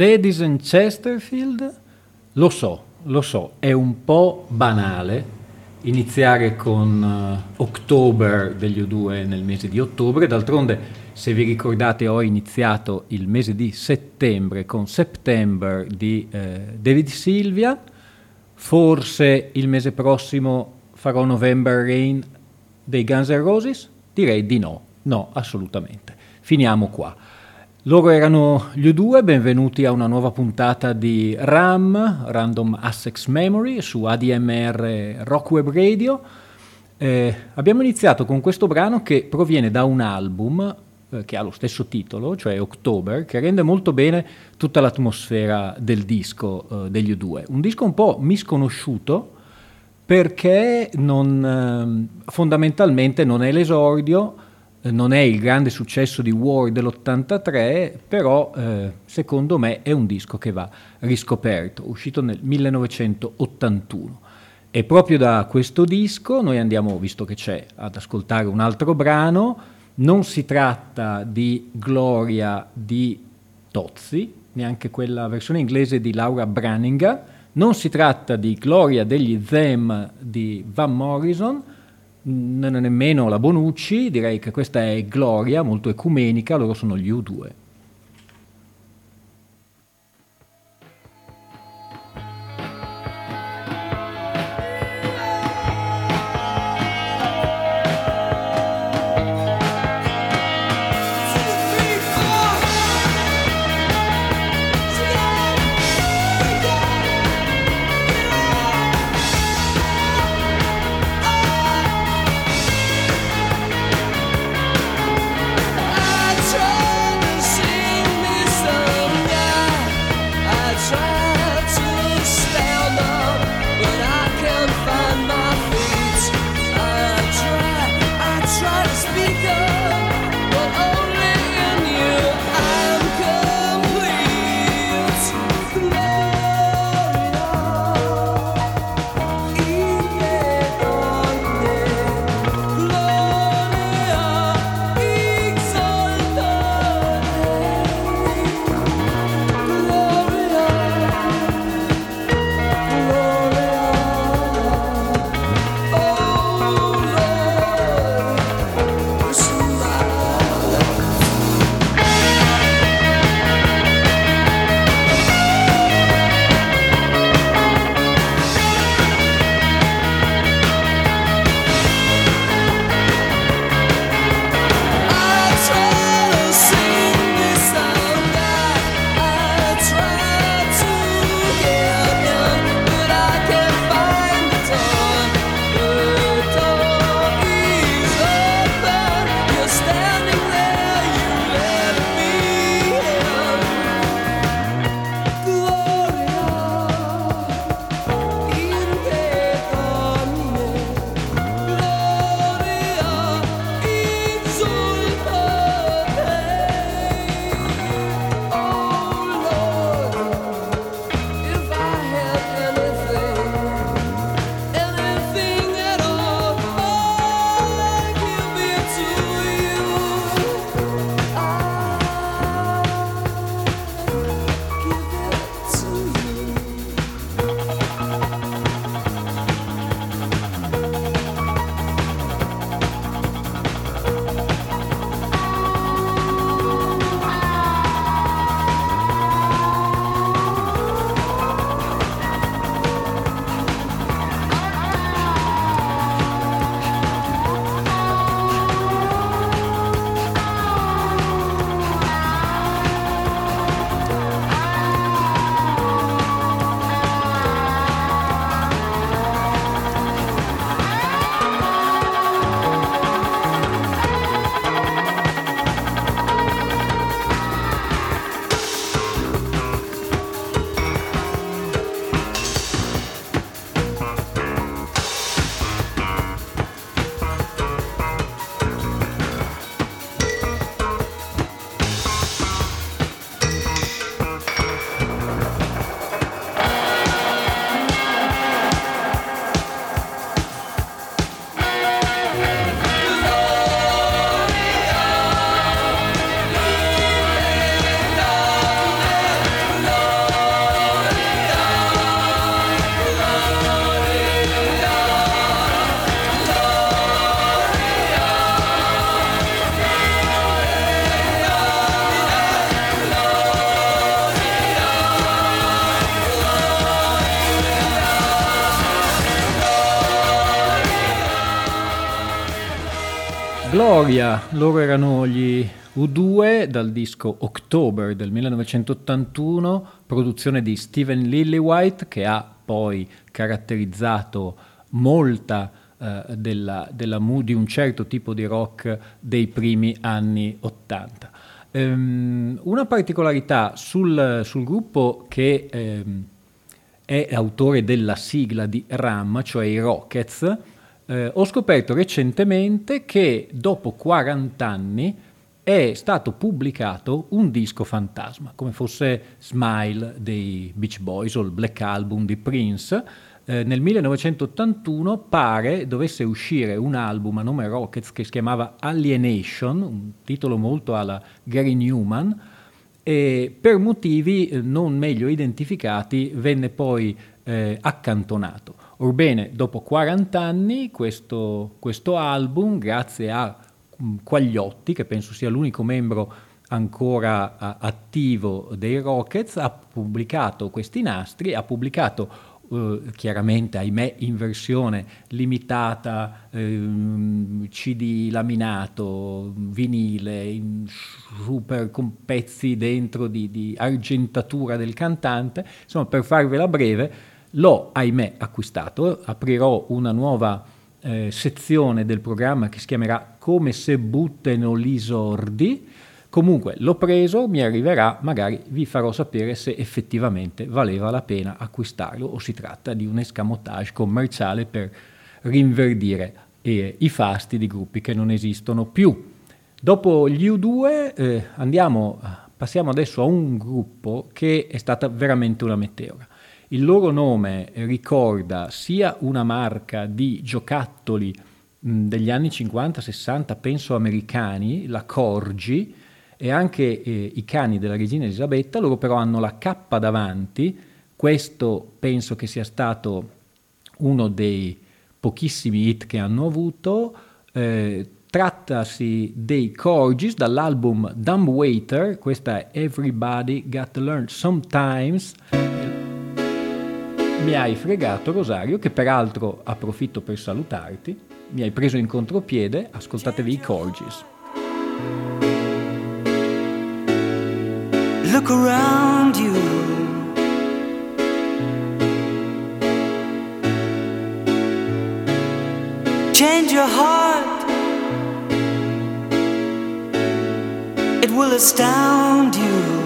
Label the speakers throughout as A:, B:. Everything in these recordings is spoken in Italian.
A: Ladies and Chesterfield, lo so, lo so, è un po' banale iniziare con uh, October degli U2 nel mese di ottobre, d'altronde se vi ricordate ho iniziato il mese di settembre con September di eh, David Silvia, forse il mese prossimo farò November Rain dei Guns N' Roses? Direi di no, no, assolutamente. Finiamo qua. Loro erano gli U2, benvenuti a una nuova puntata di RAM, Random Access Memory, su ADMR Rock Web Radio. Eh, abbiamo iniziato con questo brano che proviene da un album eh, che ha lo stesso titolo, cioè October, che rende molto bene tutta l'atmosfera del disco eh, degli U2. Un disco un po' misconosciuto perché non, eh, fondamentalmente non è l'esordio, non è il grande successo di War dell'83, però eh, secondo me è un disco che va riscoperto, uscito nel 1981. E proprio da questo disco noi andiamo, visto che c'è, ad ascoltare un altro brano. Non si tratta di Gloria di Tozzi, neanche quella versione inglese di Laura Branninga, non si tratta di Gloria degli Them di Van Morrison, non è nemmeno la Bonucci, direi che questa è Gloria, molto ecumenica, loro sono gli U2. Gloria, loro erano gli U2 dal disco October del 1981, produzione di Steven Lillywhite che ha poi caratterizzato molta eh, della, della di un certo tipo di rock dei primi anni 80. Um, ehm, una particolarità sul, sul gruppo che um, è autore della sigla di RAM, cioè i Rockets, eh, ho scoperto recentemente che dopo 40 anni è stato pubblicato un disco fantasma, come fosse Smile dei Beach Boys o il Black Album di Prince. Eh, nel 1981 pare dovesse uscire un album a nome Rockets che si chiamava Alienation, un titolo molto alla Gary Newman, e per motivi eh, non meglio identificati venne poi eh, accantonato. Orbene, dopo 40 anni questo, questo album, grazie a um, Quagliotti, che penso sia l'unico membro ancora uh, attivo dei Rockets, ha pubblicato questi nastri, ha pubblicato Uh, chiaramente, ahimè, in versione limitata, um, CD laminato, vinile, super con pezzi dentro di, di, argentatura del cantante. Insomma, per farvela breve, L'ho, ahimè, acquistato, aprirò una nuova eh, sezione del programma che si chiamerà Come se buttano gli sordi. Comunque l'ho preso, mi arriverà, magari vi farò sapere se effettivamente valeva la pena acquistarlo o si tratta di un escamotage commerciale per rinverdire eh, i fasti di gruppi che non esistono più. Dopo gli U2 eh, andiamo, passiamo adesso a un gruppo che è stata veramente una meteora. Il loro nome ricorda sia una marca di giocattoli degli anni 50-60, penso americani, la Corgi, e anche eh, i cani della regina Elisabetta, loro però hanno la K davanti, questo penso che sia stato uno dei pochissimi hit che hanno avuto, eh, trattasi dei Corgis dall'album Dumb Waiter, questa è Everybody Got to Learn Sometimes mi hai fregato Rosario, che peraltro approfitto per salutarti, mi hai preso in contropiede, ascoltatevi i Corgis. Look around you. Change your heart. It will astound you.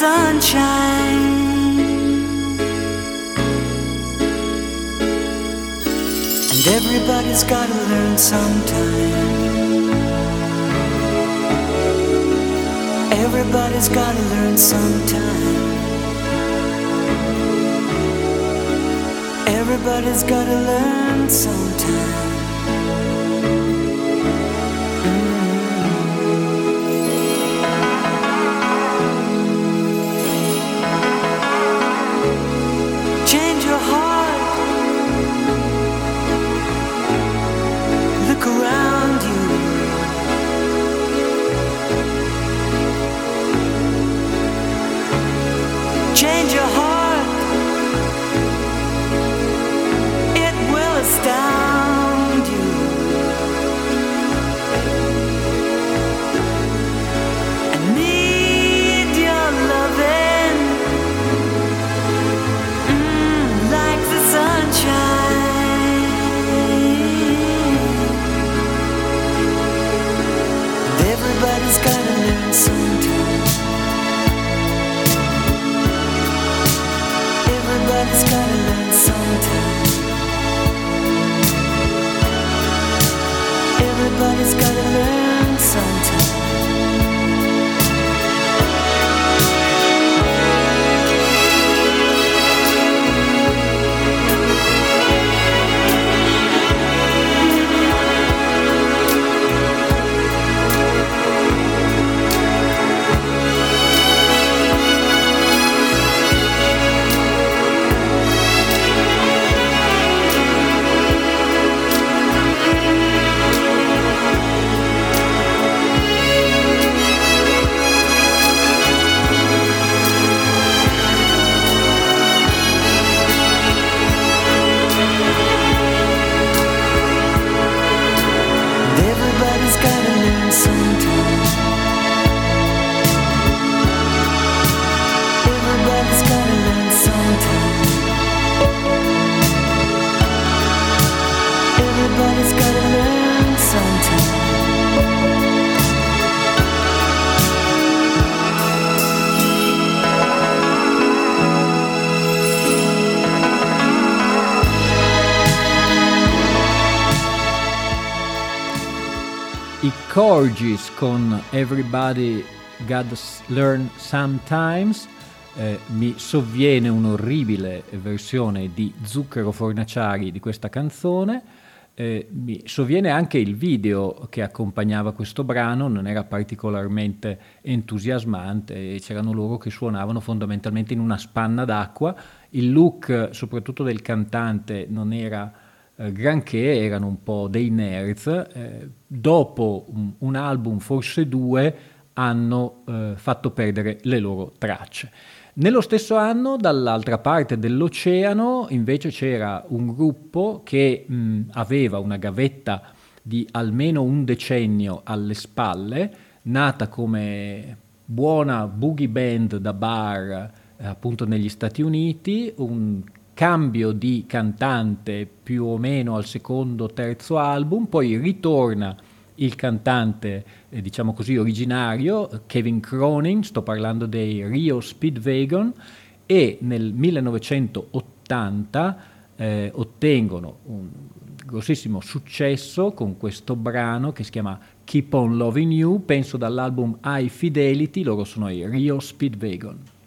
A: Sunshine. And everybody's gotta learn sometime. Everybody's gotta learn sometime. Everybody's gotta learn sometime.
B: Corgis con Everybody Gotta Learn Sometimes. Eh, mi sovviene un'orribile versione di Zucchero Fornaciari di questa canzone. Eh, mi sovviene anche il video che accompagnava questo brano, non era particolarmente entusiasmante c'erano loro che suonavano fondamentalmente in una spanna d'acqua. Il look, soprattutto del cantante, non era eh, granché, erano un po' dei nerds. Eh, dopo un, album, forse due, hanno eh, fatto perdere le loro tracce. Nello stesso anno, dall'altra parte dell'oceano, invece c'era un gruppo che mh, aveva una gavetta di almeno un decennio alle spalle, nata come buona boogie band da bar eh, appunto negli Stati Uniti, un cambio di cantante più o meno al secondo o terzo album, poi ritorna il cantante, eh, diciamo così, originario, Kevin Cronin, sto parlando dei Rio Speedwagon, e nel 1980 eh, ottengono un grossissimo successo con questo brano che si chiama Keep on Loving You, penso dall'album High Fidelity, loro sono i Rio Speedwagon.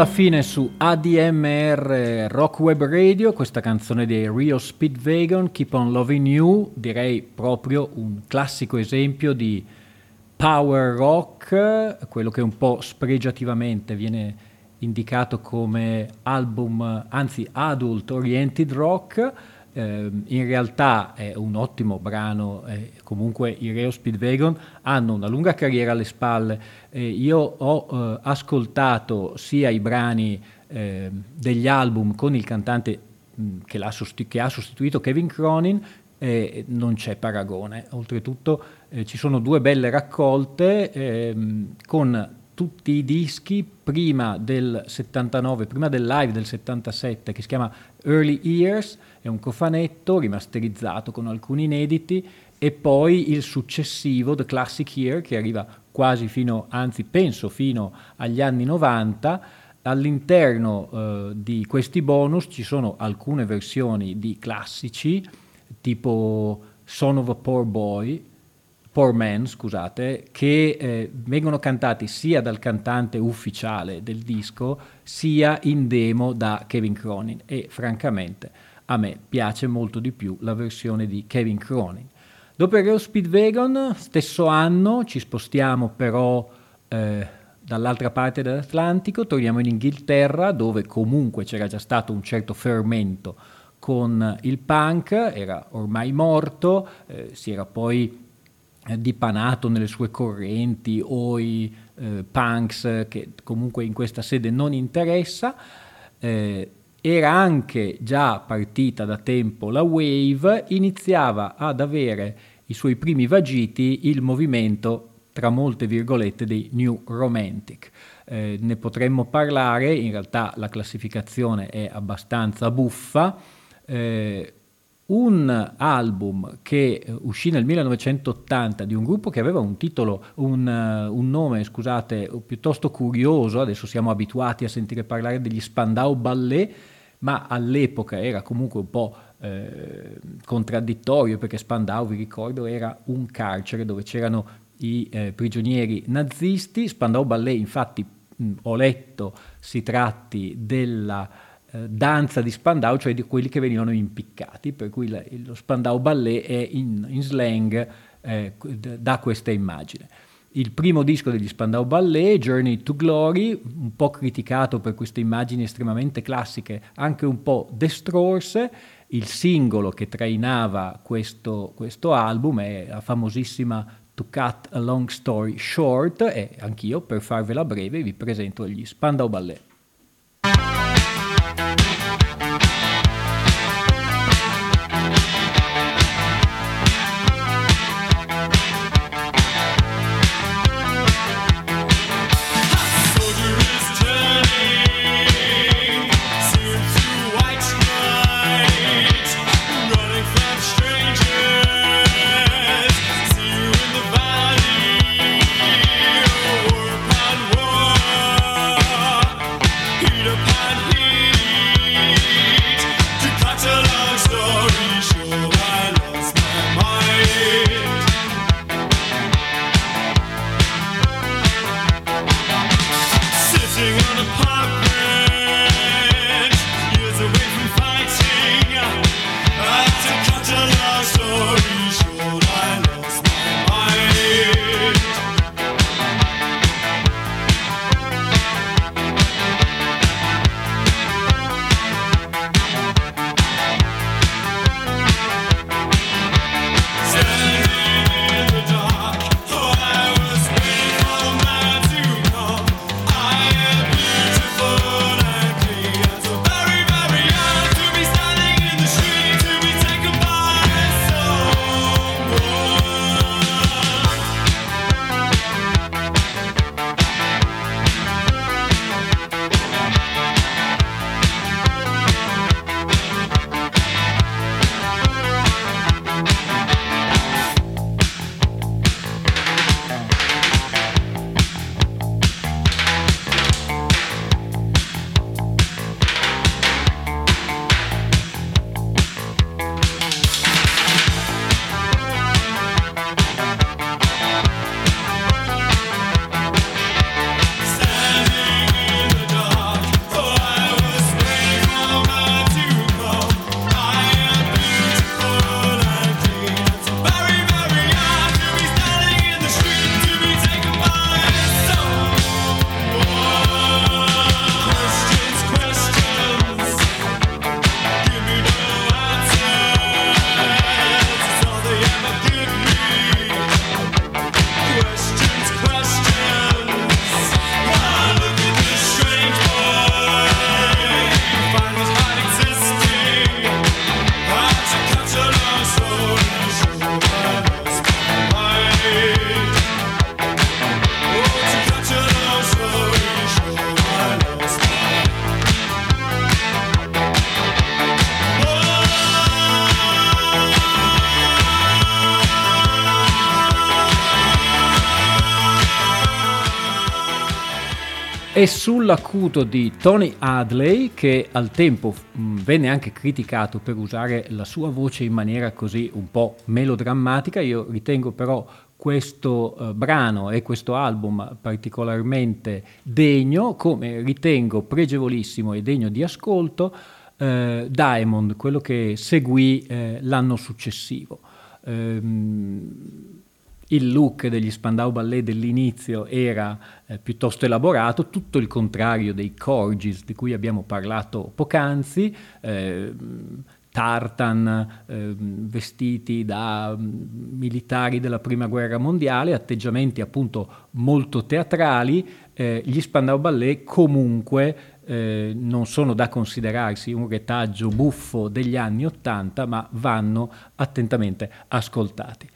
B: Alla fine su ADMR Rock Web Radio, questa canzone dei Rio Speedwagon, Keep on Loving You, direi proprio un classico esempio di power rock, quello che un po' spregiativamente viene indicato come album, anzi adult oriented rock.
A: Eh, in realtà è un ottimo brano, eh, comunque i Reo Speedwagon hanno una lunga carriera alle spalle. Eh, io ho eh, ascoltato sia i brani ehm, degli album con il cantante mh, che, sostitu- che, ha sostituito Kevin Cronin, e non c'è paragone. Oltretutto eh, ci sono due belle raccolte ehm, con tutti i dischi prima del 79, prima del live del 77 che si chiama Early Years, è un cofanetto rimasterizzato con alcuni inediti e poi il successivo The Classic Year che arriva quasi fino, anzi penso fino agli anni 90. All'interno eh, di questi bonus ci sono alcune versioni di classici tipo Son of a Poor Boy, Poor Man, scusate, che eh, vengono cantati sia dal cantante ufficiale del disco sia in demo da Kevin Cronin e francamente a me piace molto di più la versione di Kevin Cronin. Dopo il Reo Speedwagon, stesso anno, ci spostiamo però eh, dall'altra parte dell'Atlantico, torniamo in Inghilterra dove comunque c'era già stato un certo fermento con il punk, era ormai morto, eh, si era poi dipanato nelle sue correnti o i eh, punks che comunque in questa sede non interessa. Eh, era anche già partita da tempo la wave, iniziava ad avere i suoi primi vagiti il movimento, tra molte virgolette, dei New Romantic. Eh, ne potremmo parlare, in realtà la classificazione è abbastanza buffa. Eh, un album che eh, uscì nel 1980 di un gruppo che aveva un titolo, un, uh, un, nome, scusate, piuttosto curioso, adesso siamo abituati a sentire parlare degli Spandau Ballet, ma all'epoca era comunque un po' eh, contraddittorio perché Spandau, vi ricordo, era un carcere dove c'erano i eh, prigionieri nazisti. Spandau Ballet, infatti, mh, ho letto, si tratti della eh, danza di Spandau, cioè di quelli che venivano impiccati, per cui lo Spandau Ballet è in, in slang eh, da questa immagine. Il primo disco degli Spandau Ballet, Journey to Glory, un po' criticato per queste immagini estremamente classiche, anche un po' destrorse, il singolo che trainava questo, questo album è la famosissima To Cut a Long Story Short e anch'io, per farvela breve, vi presento gli Spandau Ballet. Bye. E sull'acuto di Tony Hadley che al tempo mh, venne anche criticato per usare la sua voce in maniera così un po' melodrammatica, io ritengo però questo eh, brano e questo album particolarmente degno, come ritengo pregevolissimo e degno di ascolto, eh, Diamond, quello che seguì eh, l'anno successivo. Ehm, il look degli Spandau Ballet dell'inizio era eh, piuttosto elaborato, tutto il contrario dei Corgis di cui abbiamo parlato poc'anzi, eh, tartan eh, vestiti da mm, militari della prima guerra mondiale, atteggiamenti appunto molto teatrali, eh, gli Spandau Ballet comunque eh, non sono da considerarsi un retaggio buffo degli anni Ottanta, ma vanno attentamente ascoltati.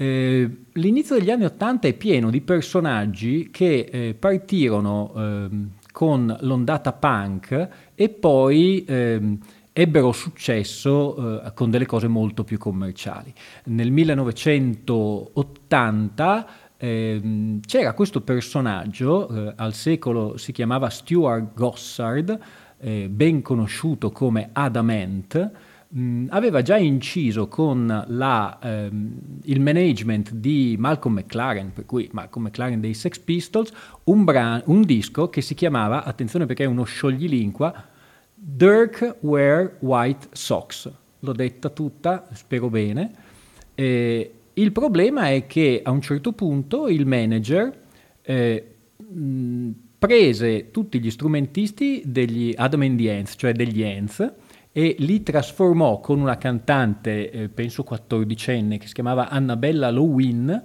A: Eh, l'inizio degli anni Ottanta è pieno di personaggi che eh, partirono eh, con l'ondata punk e poi ehm, ebbero successo eh, con delle cose molto più commerciali. Nel 1980 ehm, c'era questo personaggio, eh, al secolo si chiamava Stuart Gossard, eh, ben conosciuto come Adamant, mh, aveva già inciso con la, ehm, il management di Malcolm McLaren, per cui Malcolm McLaren dei Sex Pistols, un, bran- un disco che si chiamava, attenzione perché è uno scioglilingua, Dirk Wear White Socks. L'ho detta tutta, spero bene. Eh, il problema è che a un certo punto il manager eh, mh, prese tutti gli strumentisti degli Adam and the Ants, cioè degli Ants, e li trasformò con una cantante, eh, penso quattordicenne, che si chiamava Annabella Lowin,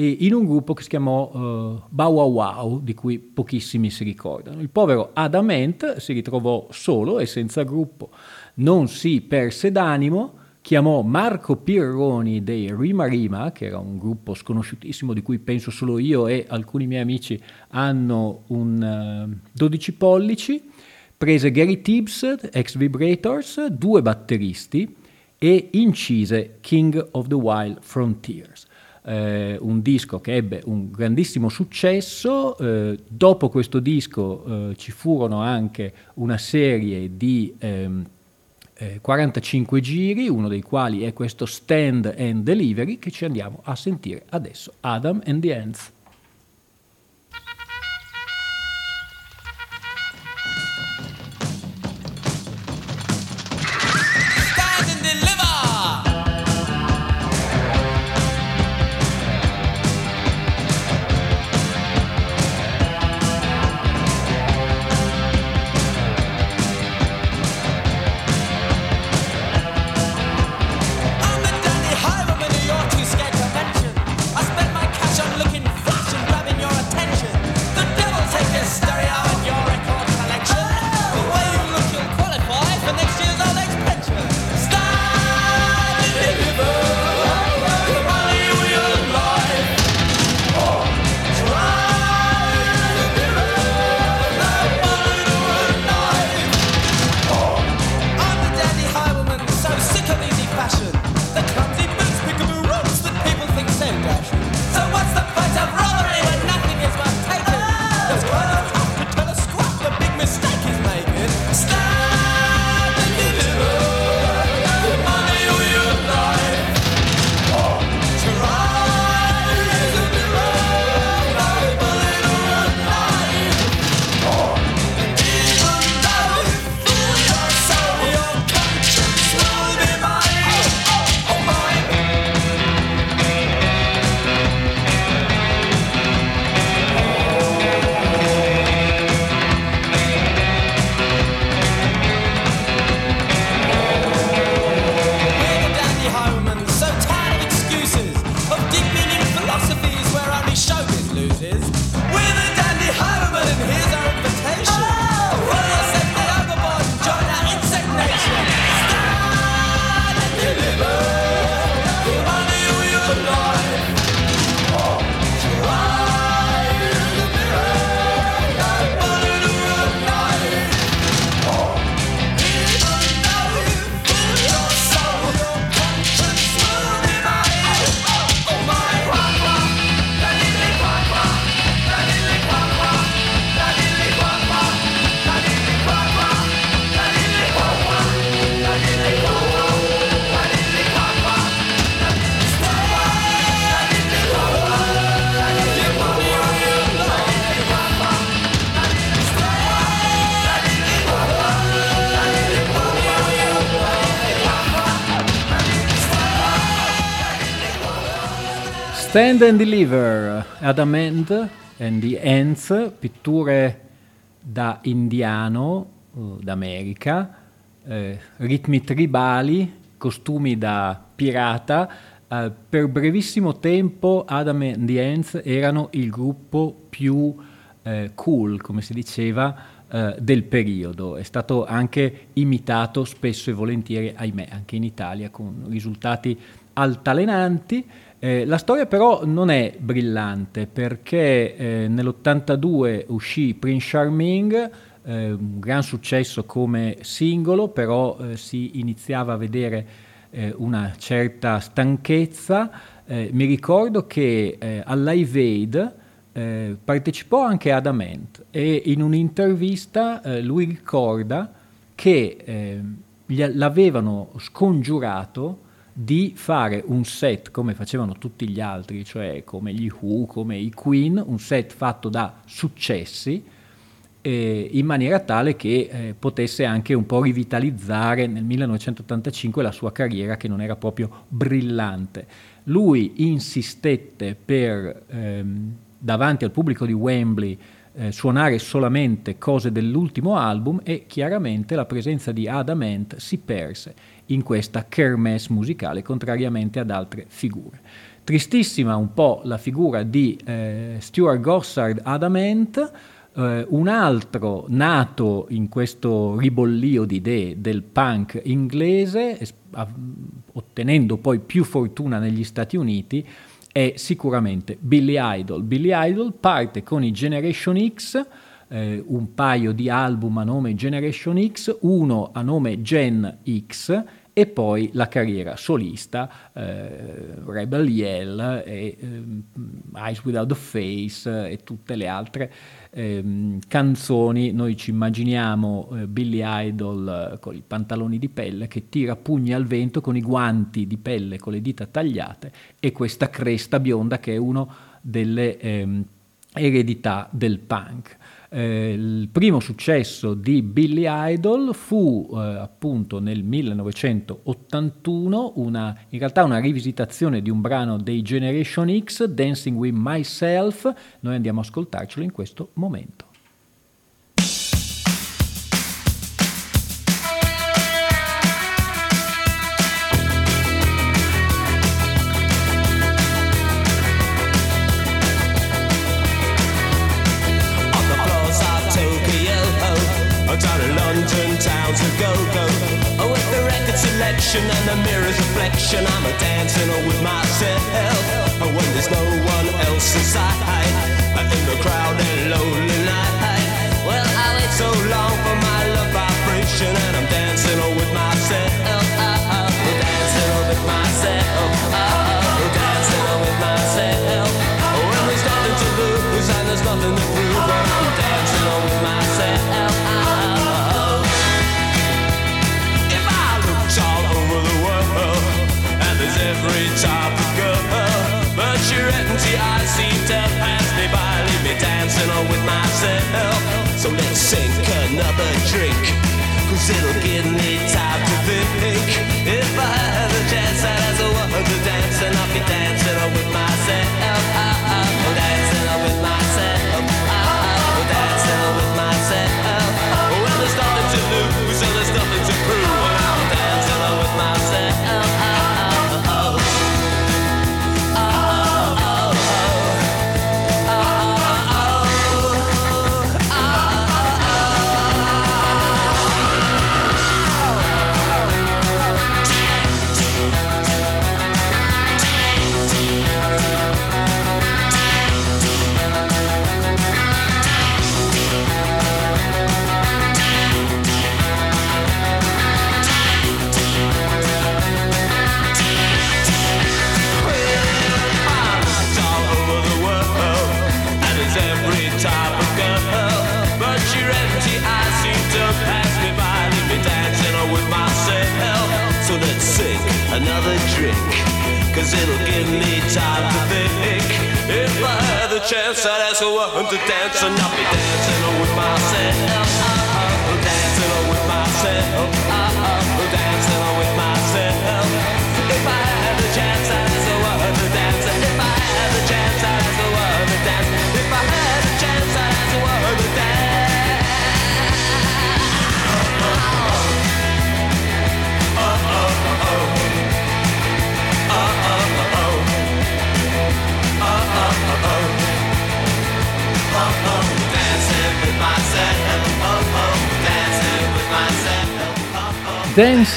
A: in un gruppo che si chiamò uh, Bow Wow di cui pochissimi si ricordano. Il povero Adament si ritrovò solo e senza gruppo, non si perse d'animo, chiamò Marco Pirroni dei Rima Rima, che era un gruppo sconosciutissimo di cui penso solo io e alcuni miei amici hanno un uh, eh, 12 pollici, prese Gary Tibbs, ex Vibrators, due batteristi e incise King of the Wild Frontiers. Eh, un disco che ebbe un grandissimo successo, eh, dopo questo disco eh, ci furono anche una serie di 45 ehm, eh, giri, uno dei quali è questo Stand and Delivery che ci andiamo a sentire adesso, Adam and the Ants. Stand and Deliver, Adamant and the Ants, pitture da indiano uh, d'America, eh, ritmi tribali, costumi da pirata. Uh, per brevissimo tempo Adam and the Ants erano il gruppo più eh, cool, come si diceva, eh, del periodo. È stato anche imitato spesso e volentieri, ahimè, anche in Italia con risultati altalenanti. Eh, la storia però non è brillante perché eh, nell'82 uscì Prince Charming, eh, un gran successo come singolo, però eh, si iniziava a vedere eh, una certa stanchezza. Eh, mi ricordo che al Live Aid partecipò anche Adamant e in un'intervista lui ricorda che l'avevano scongiurato di fare un set come facevano tutti gli altri, cioè come gli Who, come i Queen, un set fatto da successi, eh, in maniera tale che eh, potesse anche un po' rivitalizzare nel 1985 la sua carriera che non era proprio brillante. Lui insistette per, ehm, davanti al pubblico di Wembley, eh, suonare solamente cose dell'ultimo album e chiaramente la presenza di Adamant si perse in questa kermesse musicale, contrariamente ad altre figure. Tristissima un po' la figura di eh, Stuart Gossard Adamant, eh, un altro nato in questo ribollio di idee del punk inglese, es- a- ottenendo poi più fortuna negli Stati Uniti, è sicuramente Billy Idol. Billy Idol parte con i Generation X, eh, un paio di album a nome Generation X, uno a nome Gen X e poi la carriera solista, eh, Rebel Yell, e, eh, Eyes Without a Face e tutte le altre eh, canzoni. Noi ci immaginiamo eh, Billy Idol eh, con i pantaloni di pelle che tira pugni al vento con i guanti di pelle con le dita tagliate e questa cresta bionda che è una delle ehm, eredità del punk. Eh, il primo successo di Billy Idol fu eh, appunto nel 1981, una, in realtà una rivisitazione di un brano dei Generation X, Dancing with Myself. Noi andiamo a ascoltarcelo in questo momento.
C: So let's sink another drink, cause it'll give me time to think. If I had a chance, I'd ask a woman to dance, and I'll be dancing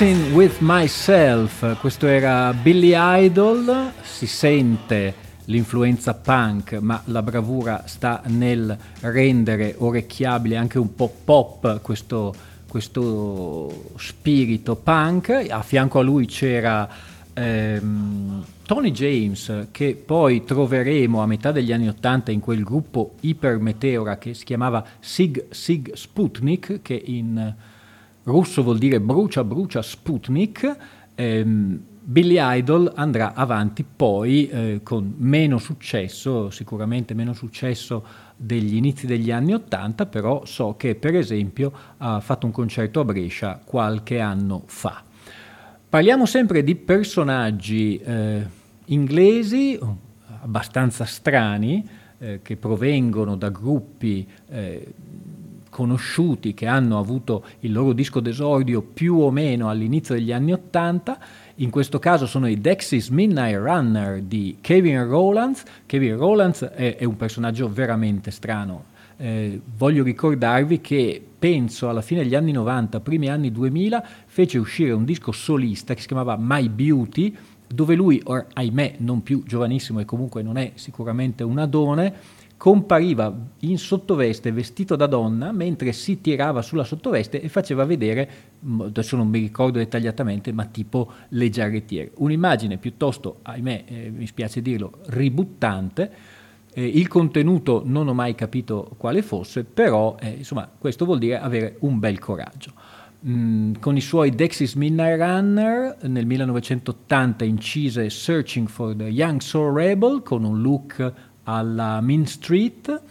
C: Dancing with Myself,
A: questo era Billy Idol, si sente l'influenza punk, ma la bravura sta nel rendere orecchiabile anche un po' pop questo, questo spirito punk. A fianco a lui c'era ehm, Tony James, che poi troveremo a metà degli anni Ottanta in quel gruppo Iper Meteora che si chiamava Sig Sig Sputnik, che in russo vuol dire brucia brucia Sputnik, ehm, Billy Idol andrà avanti poi eh, con meno successo, sicuramente meno successo degli inizi degli anni Ottanta, però so che per esempio ha fatto un concerto a Brescia qualche anno fa. Parliamo sempre di personaggi eh, inglesi abbastanza strani eh, che provengono da gruppi eh, conosciuti che hanno avuto il loro disco d'esordio più o meno all'inizio degli anni Ottanta. In questo caso sono i Dexys Midnight Runner di Kevin Rowlands. Kevin Rowlands è, è un personaggio veramente strano. Eh, voglio ricordarvi che penso alla fine degli anni 90, primi anni 2000, fece uscire un disco solista che si chiamava My Beauty, dove lui, or, ahimè non più giovanissimo e comunque non è sicuramente un adone, compariva in sottoveste vestito da donna mentre si tirava sulla sottoveste e faceva vedere, adesso non mi ricordo dettagliatamente, ma tipo le giarrettiere. Un'immagine piuttosto, ahimè, eh, mi spiace dirlo, ributtante. Eh, il contenuto non ho mai capito quale fosse, però eh, insomma questo vuol dire avere un bel coraggio. Mm, con i suoi Dexys Midnight Runner nel 1980 incise Searching for the Young Soul Rebel con un look alla Main Street.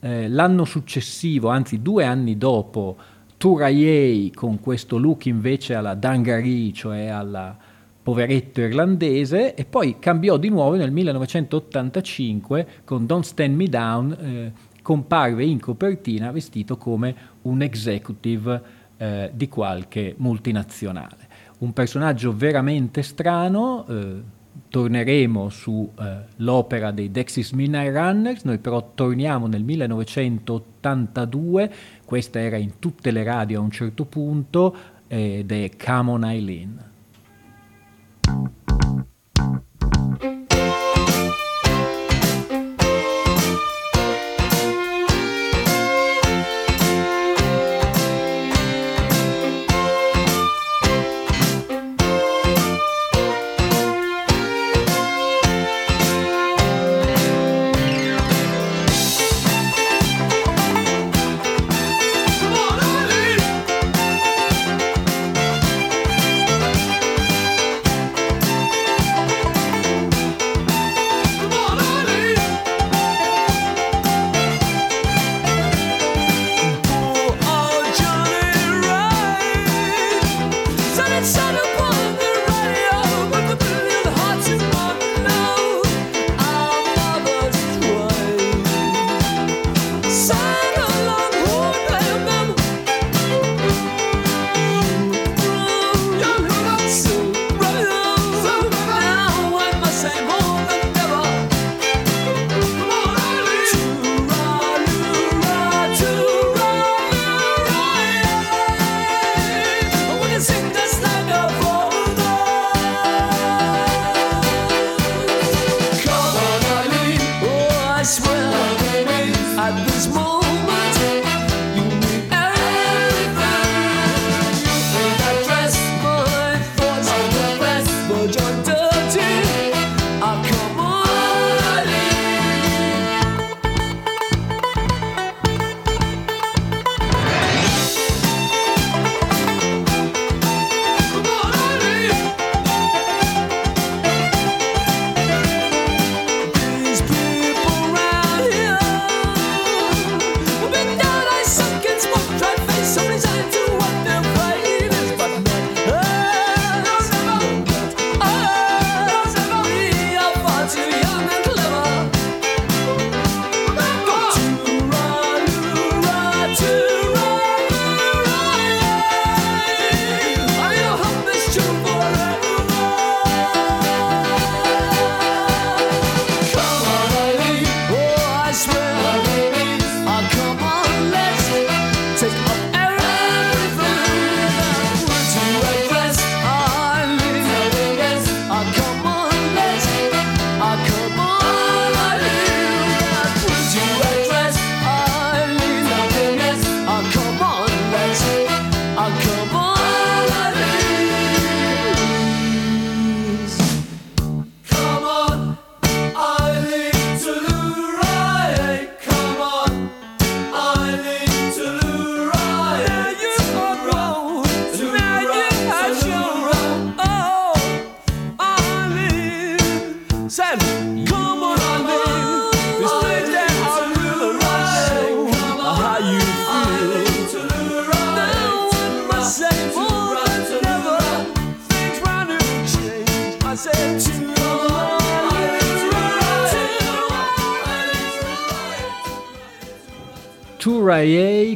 A: Eh, l'anno successivo, anzi due anni dopo, Turaye con questo look invece alla Dangaree, cioè alla poveretto irlandese, e poi cambiò di nuovo nel 1985 con Don't Stand Me Down, eh, comparve in copertina vestito come un executive eh, di qualche multinazionale. Un personaggio veramente strano, eh, torneremo sull'opera eh, dei Dexys Midnight Runners, noi però torniamo nel 1982, questa era in tutte le radio a un certo punto, ed è Come on Eileen.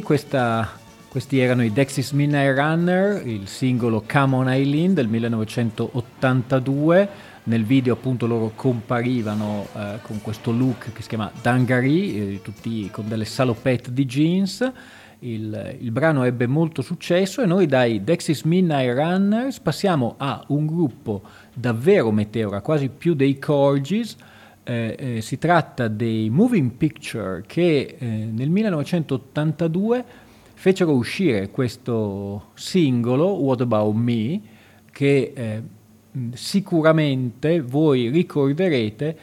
D: Questa, questi erano i Dexys Midnight Runner, il singolo Come On Eileen del 1982. Nel video appunto loro comparivano eh, con questo look che si chiama Dungaree, eh, tutti con delle salopette di jeans. Il, il, brano ebbe molto successo e noi dai Dexys Midnight Runners passiamo a un gruppo davvero meteora, quasi più dei Corgis, eh, eh, si tratta dei Moving Picture che eh, nel 1982 fecero uscire questo singolo, What About Me, che eh, sicuramente voi ricorderete,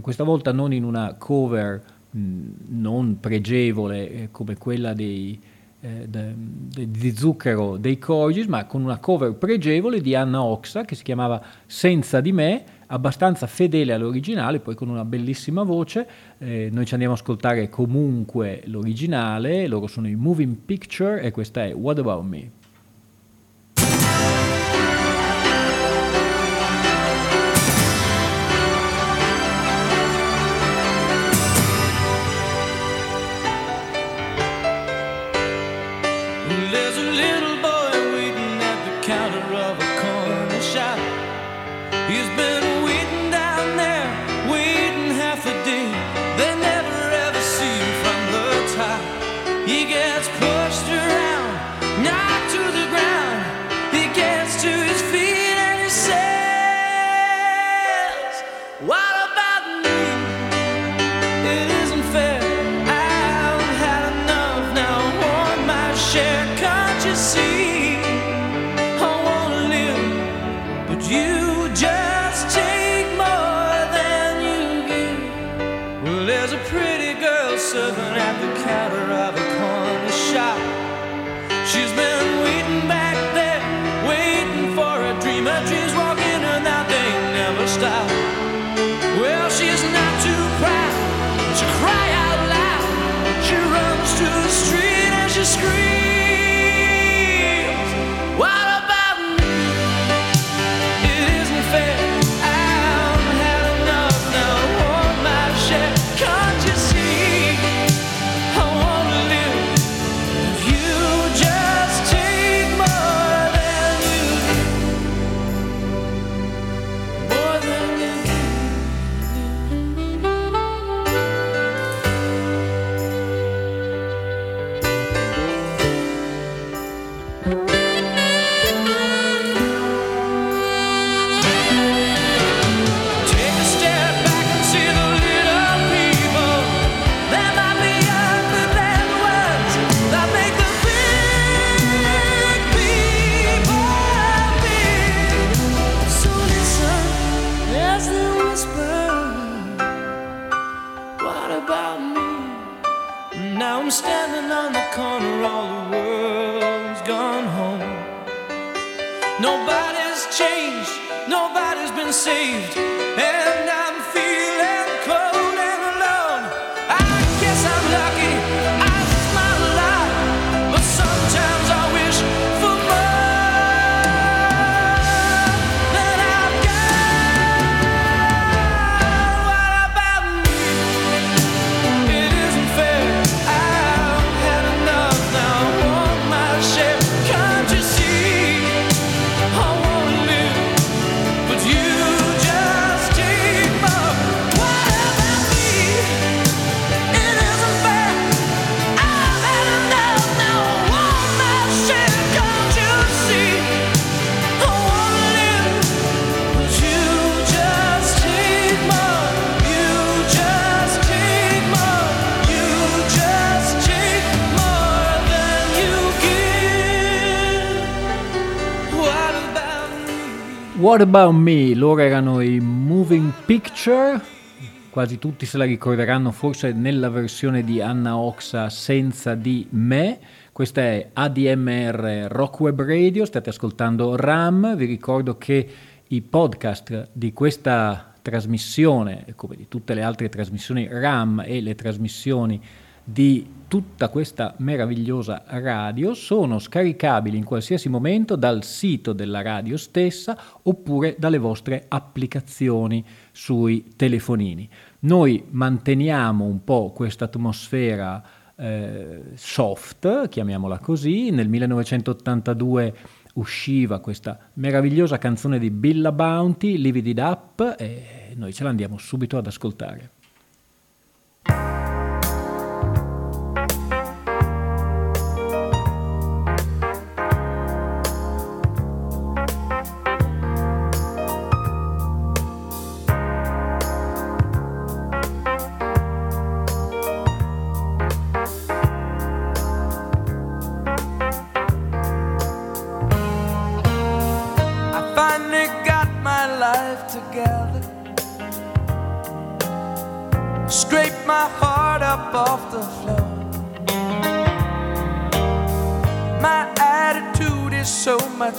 D: questa volta non in una cover mh, non pregevole come quella dei, de, di Zucchero dei Corgis, ma con una cover pregevole di Anna Oxa che si chiamava Senza di me, abbastanza fedele all'originale, poi con una bellissima voce. Eh, noi ci andiamo a ascoltare comunque l'originale, loro sono i Moving Picture e questa è What About Me? scream. What About Me? Loro erano i Moving Picture, quasi tutti se la ricorderanno forse nella versione di Anna Oxa senza di me. Questa è ADMR Rock Web Radio, state ascoltando RAM, vi ricordo che i podcast di questa trasmissione, come di tutte le altre trasmissioni RAM e le trasmissioni di tutta questa meravigliosa radio sono scaricabili in qualsiasi momento dal sito della radio stessa oppure dalle vostre applicazioni sui telefonini. Noi manteniamo un po' questa atmosfera
E: eh, soft, chiamiamola così. Nel 1982 usciva questa meravigliosa canzone di Billa Bounty, Live It Up, e noi ce l'andiamo subito ad ascoltare.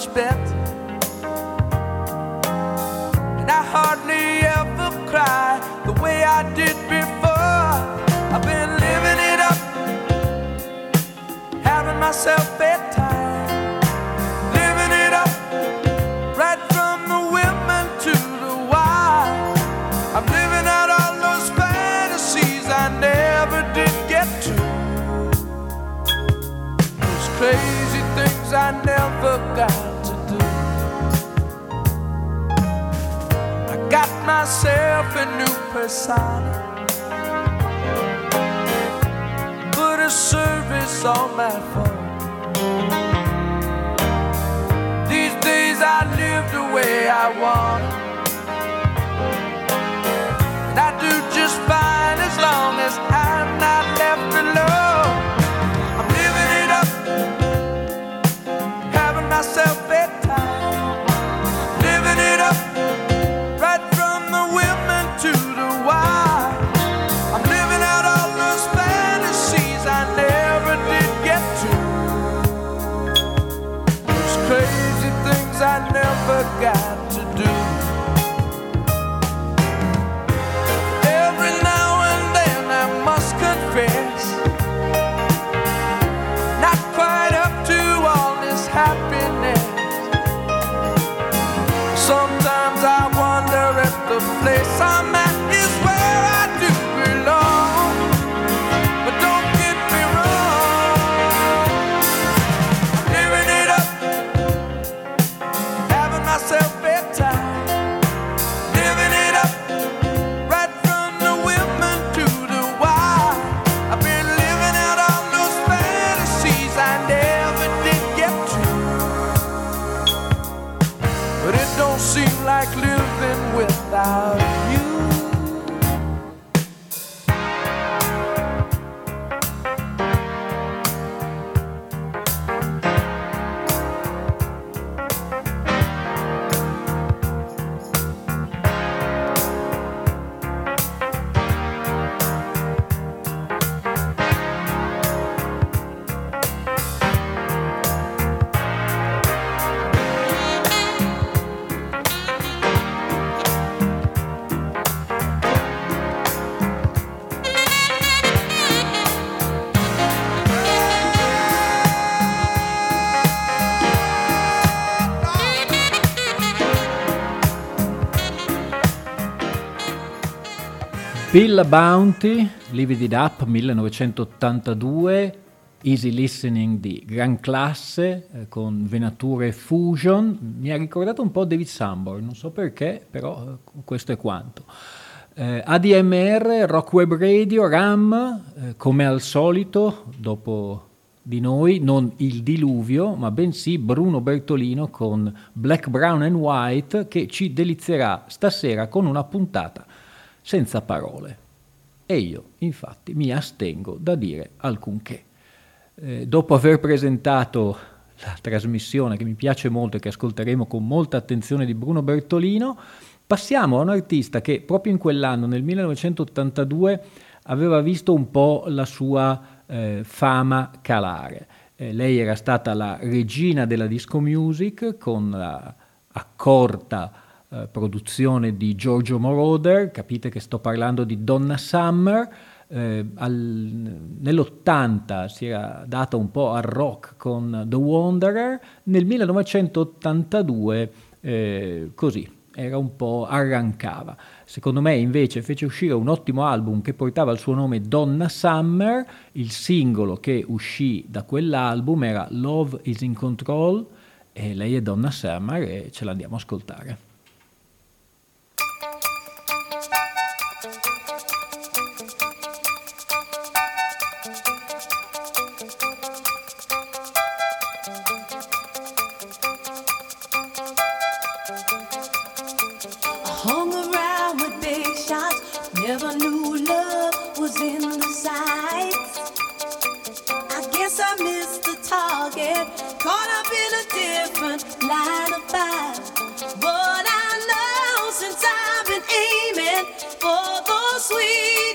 E: much better. And I hardly ever cry the way I did before. I've been living it up, having myself a time. Living it up, right from the women to the wild. I'm living out all those fantasies I never did get to. Those crazy things I never got. new persona. Put a service on my phone. These days I live the way I want. without Bill Bounty, Live It Up 1982, Easy Listening di gran classe eh, con venature fusion, mi ha ricordato un po' David Sambor, non so perché, però eh, questo è quanto. Eh, ADMR, Rock Web Radio, RAM, eh, come al solito, dopo di noi, non il diluvio, ma bensì Bruno Bertolino con Black, Brown and White che ci delizierà stasera con una puntata senza parole. E io, infatti, mi astengo da dire alcunché. Eh, dopo aver presentato la trasmissione che mi piace molto e che ascolteremo con molta attenzione di Bruno Bertolino, passiamo a un artista che proprio in quell'anno, nel 1982, aveva visto un po' la sua eh, fama calare. Eh, lei era stata la regina della disco music con la accorta eh, produzione di Giorgio Moroder, capite che sto parlando di Donna Summer, eh, al, nell'80 si era data un po' al rock con The Wanderer, nel 1982 eh, così
A: era un po' arrancava. Secondo me invece fece uscire un ottimo album che portava il suo nome Donna Summer, il singolo che uscì da quell'album era Love is in Control e lei è Donna Summer e ce l'andiamo a ascoltare. sweet.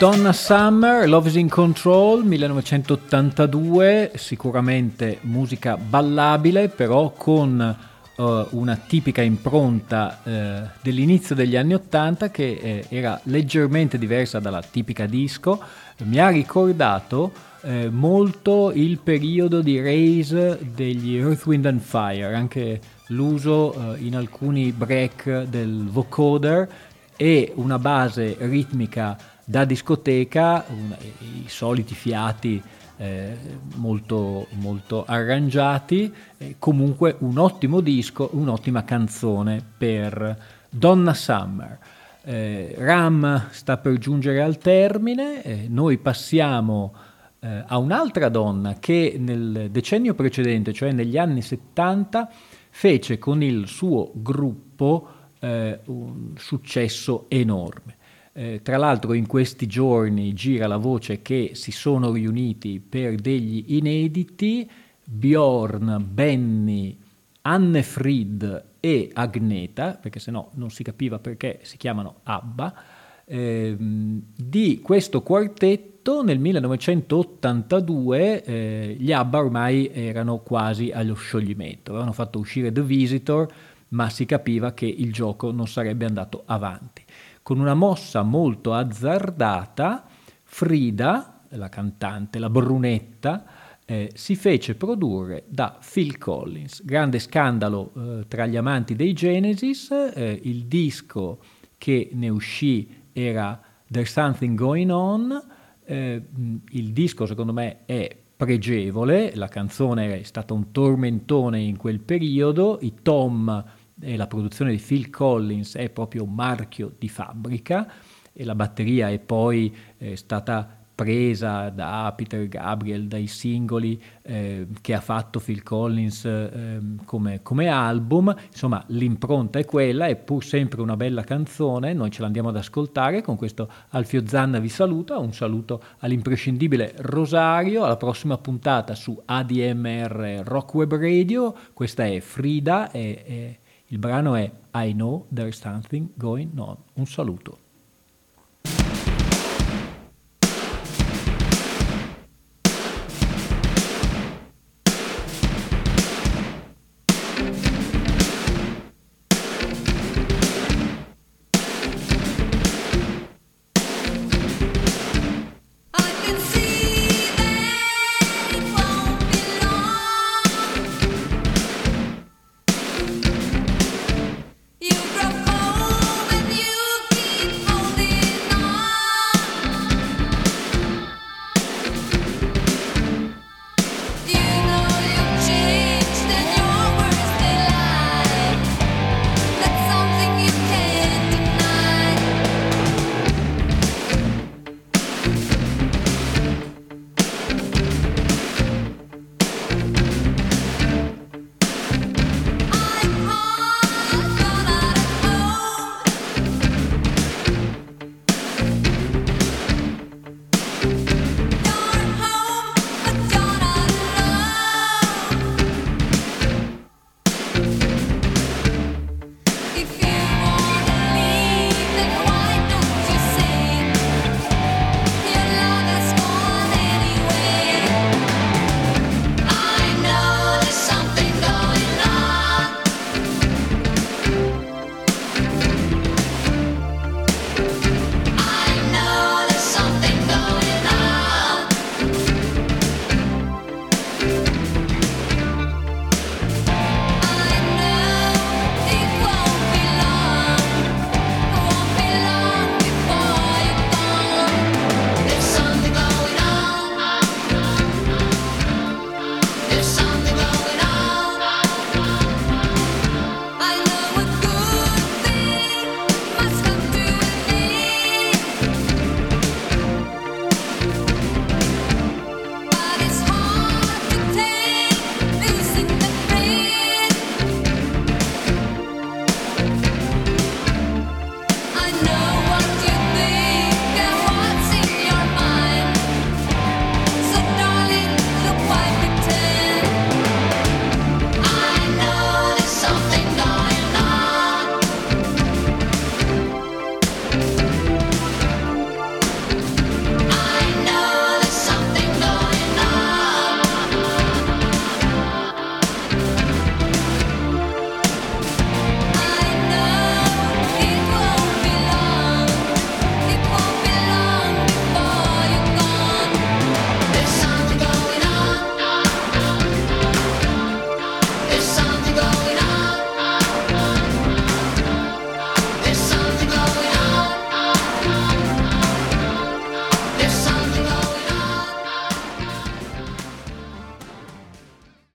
A: Donna Summer, Love is in Control, 1982, sicuramente musica ballabile, però con uh, una tipica impronta uh, dell'inizio degli anni 80 che eh, era leggermente diversa dalla tipica disco. Mi ha ricordato molto il periodo di raise degli Earth, Wind and Fire, anche l'uso uh, in alcuni break del vocoder e una base ritmica da discoteca, un, i soliti fiati eh, molto, molto arrangiati, eh, comunque un ottimo disco, un'ottima canzone per Donna Summer. Eh, Ram sta per giungere al termine, eh, noi passiamo eh, a un'altra donna che nel decennio precedente, cioè negli anni 70, fece con il suo gruppo eh, un successo enorme. Eh, tra l'altro in questi giorni gira la voce che si sono riuniti per degli inediti. Bjorn, Benny, Anne Fried e Agneta, perché se no non si capiva perché si chiamano ABBA, Eh, di questo quartetto nel 1982 eh, gli ABBA ormai erano quasi allo scioglimento, avevano fatto uscire The Visitor, ma si capiva che il gioco non sarebbe andato avanti. Con una mossa molto azzardata, Frida, la cantante, la brunetta, eh, si fece produrre da Phil Collins. Grande scandalo eh, tra gli amanti dei Genesis, eh, il disco che ne uscì era There's Something Going On, eh, il disco secondo me è pregevole, la canzone è stata un tormentone in quel periodo, i tom e la produzione di Phil Collins è proprio un marchio di fabbrica e la batteria è poi eh, stata presa da Peter Gabriel, dai singoli eh, che ha fatto Phil Collins eh, come, come, album, insomma l'impronta è quella, è pur sempre una bella canzone, noi ce l'andiamo ad ascoltare, con questo Alfio Zanna vi saluta, un saluto all'imprescindibile Rosario, alla prossima puntata su ADMR Rock Web Radio, questa è Frida e, il brano è I Know There's Something Going On, un saluto.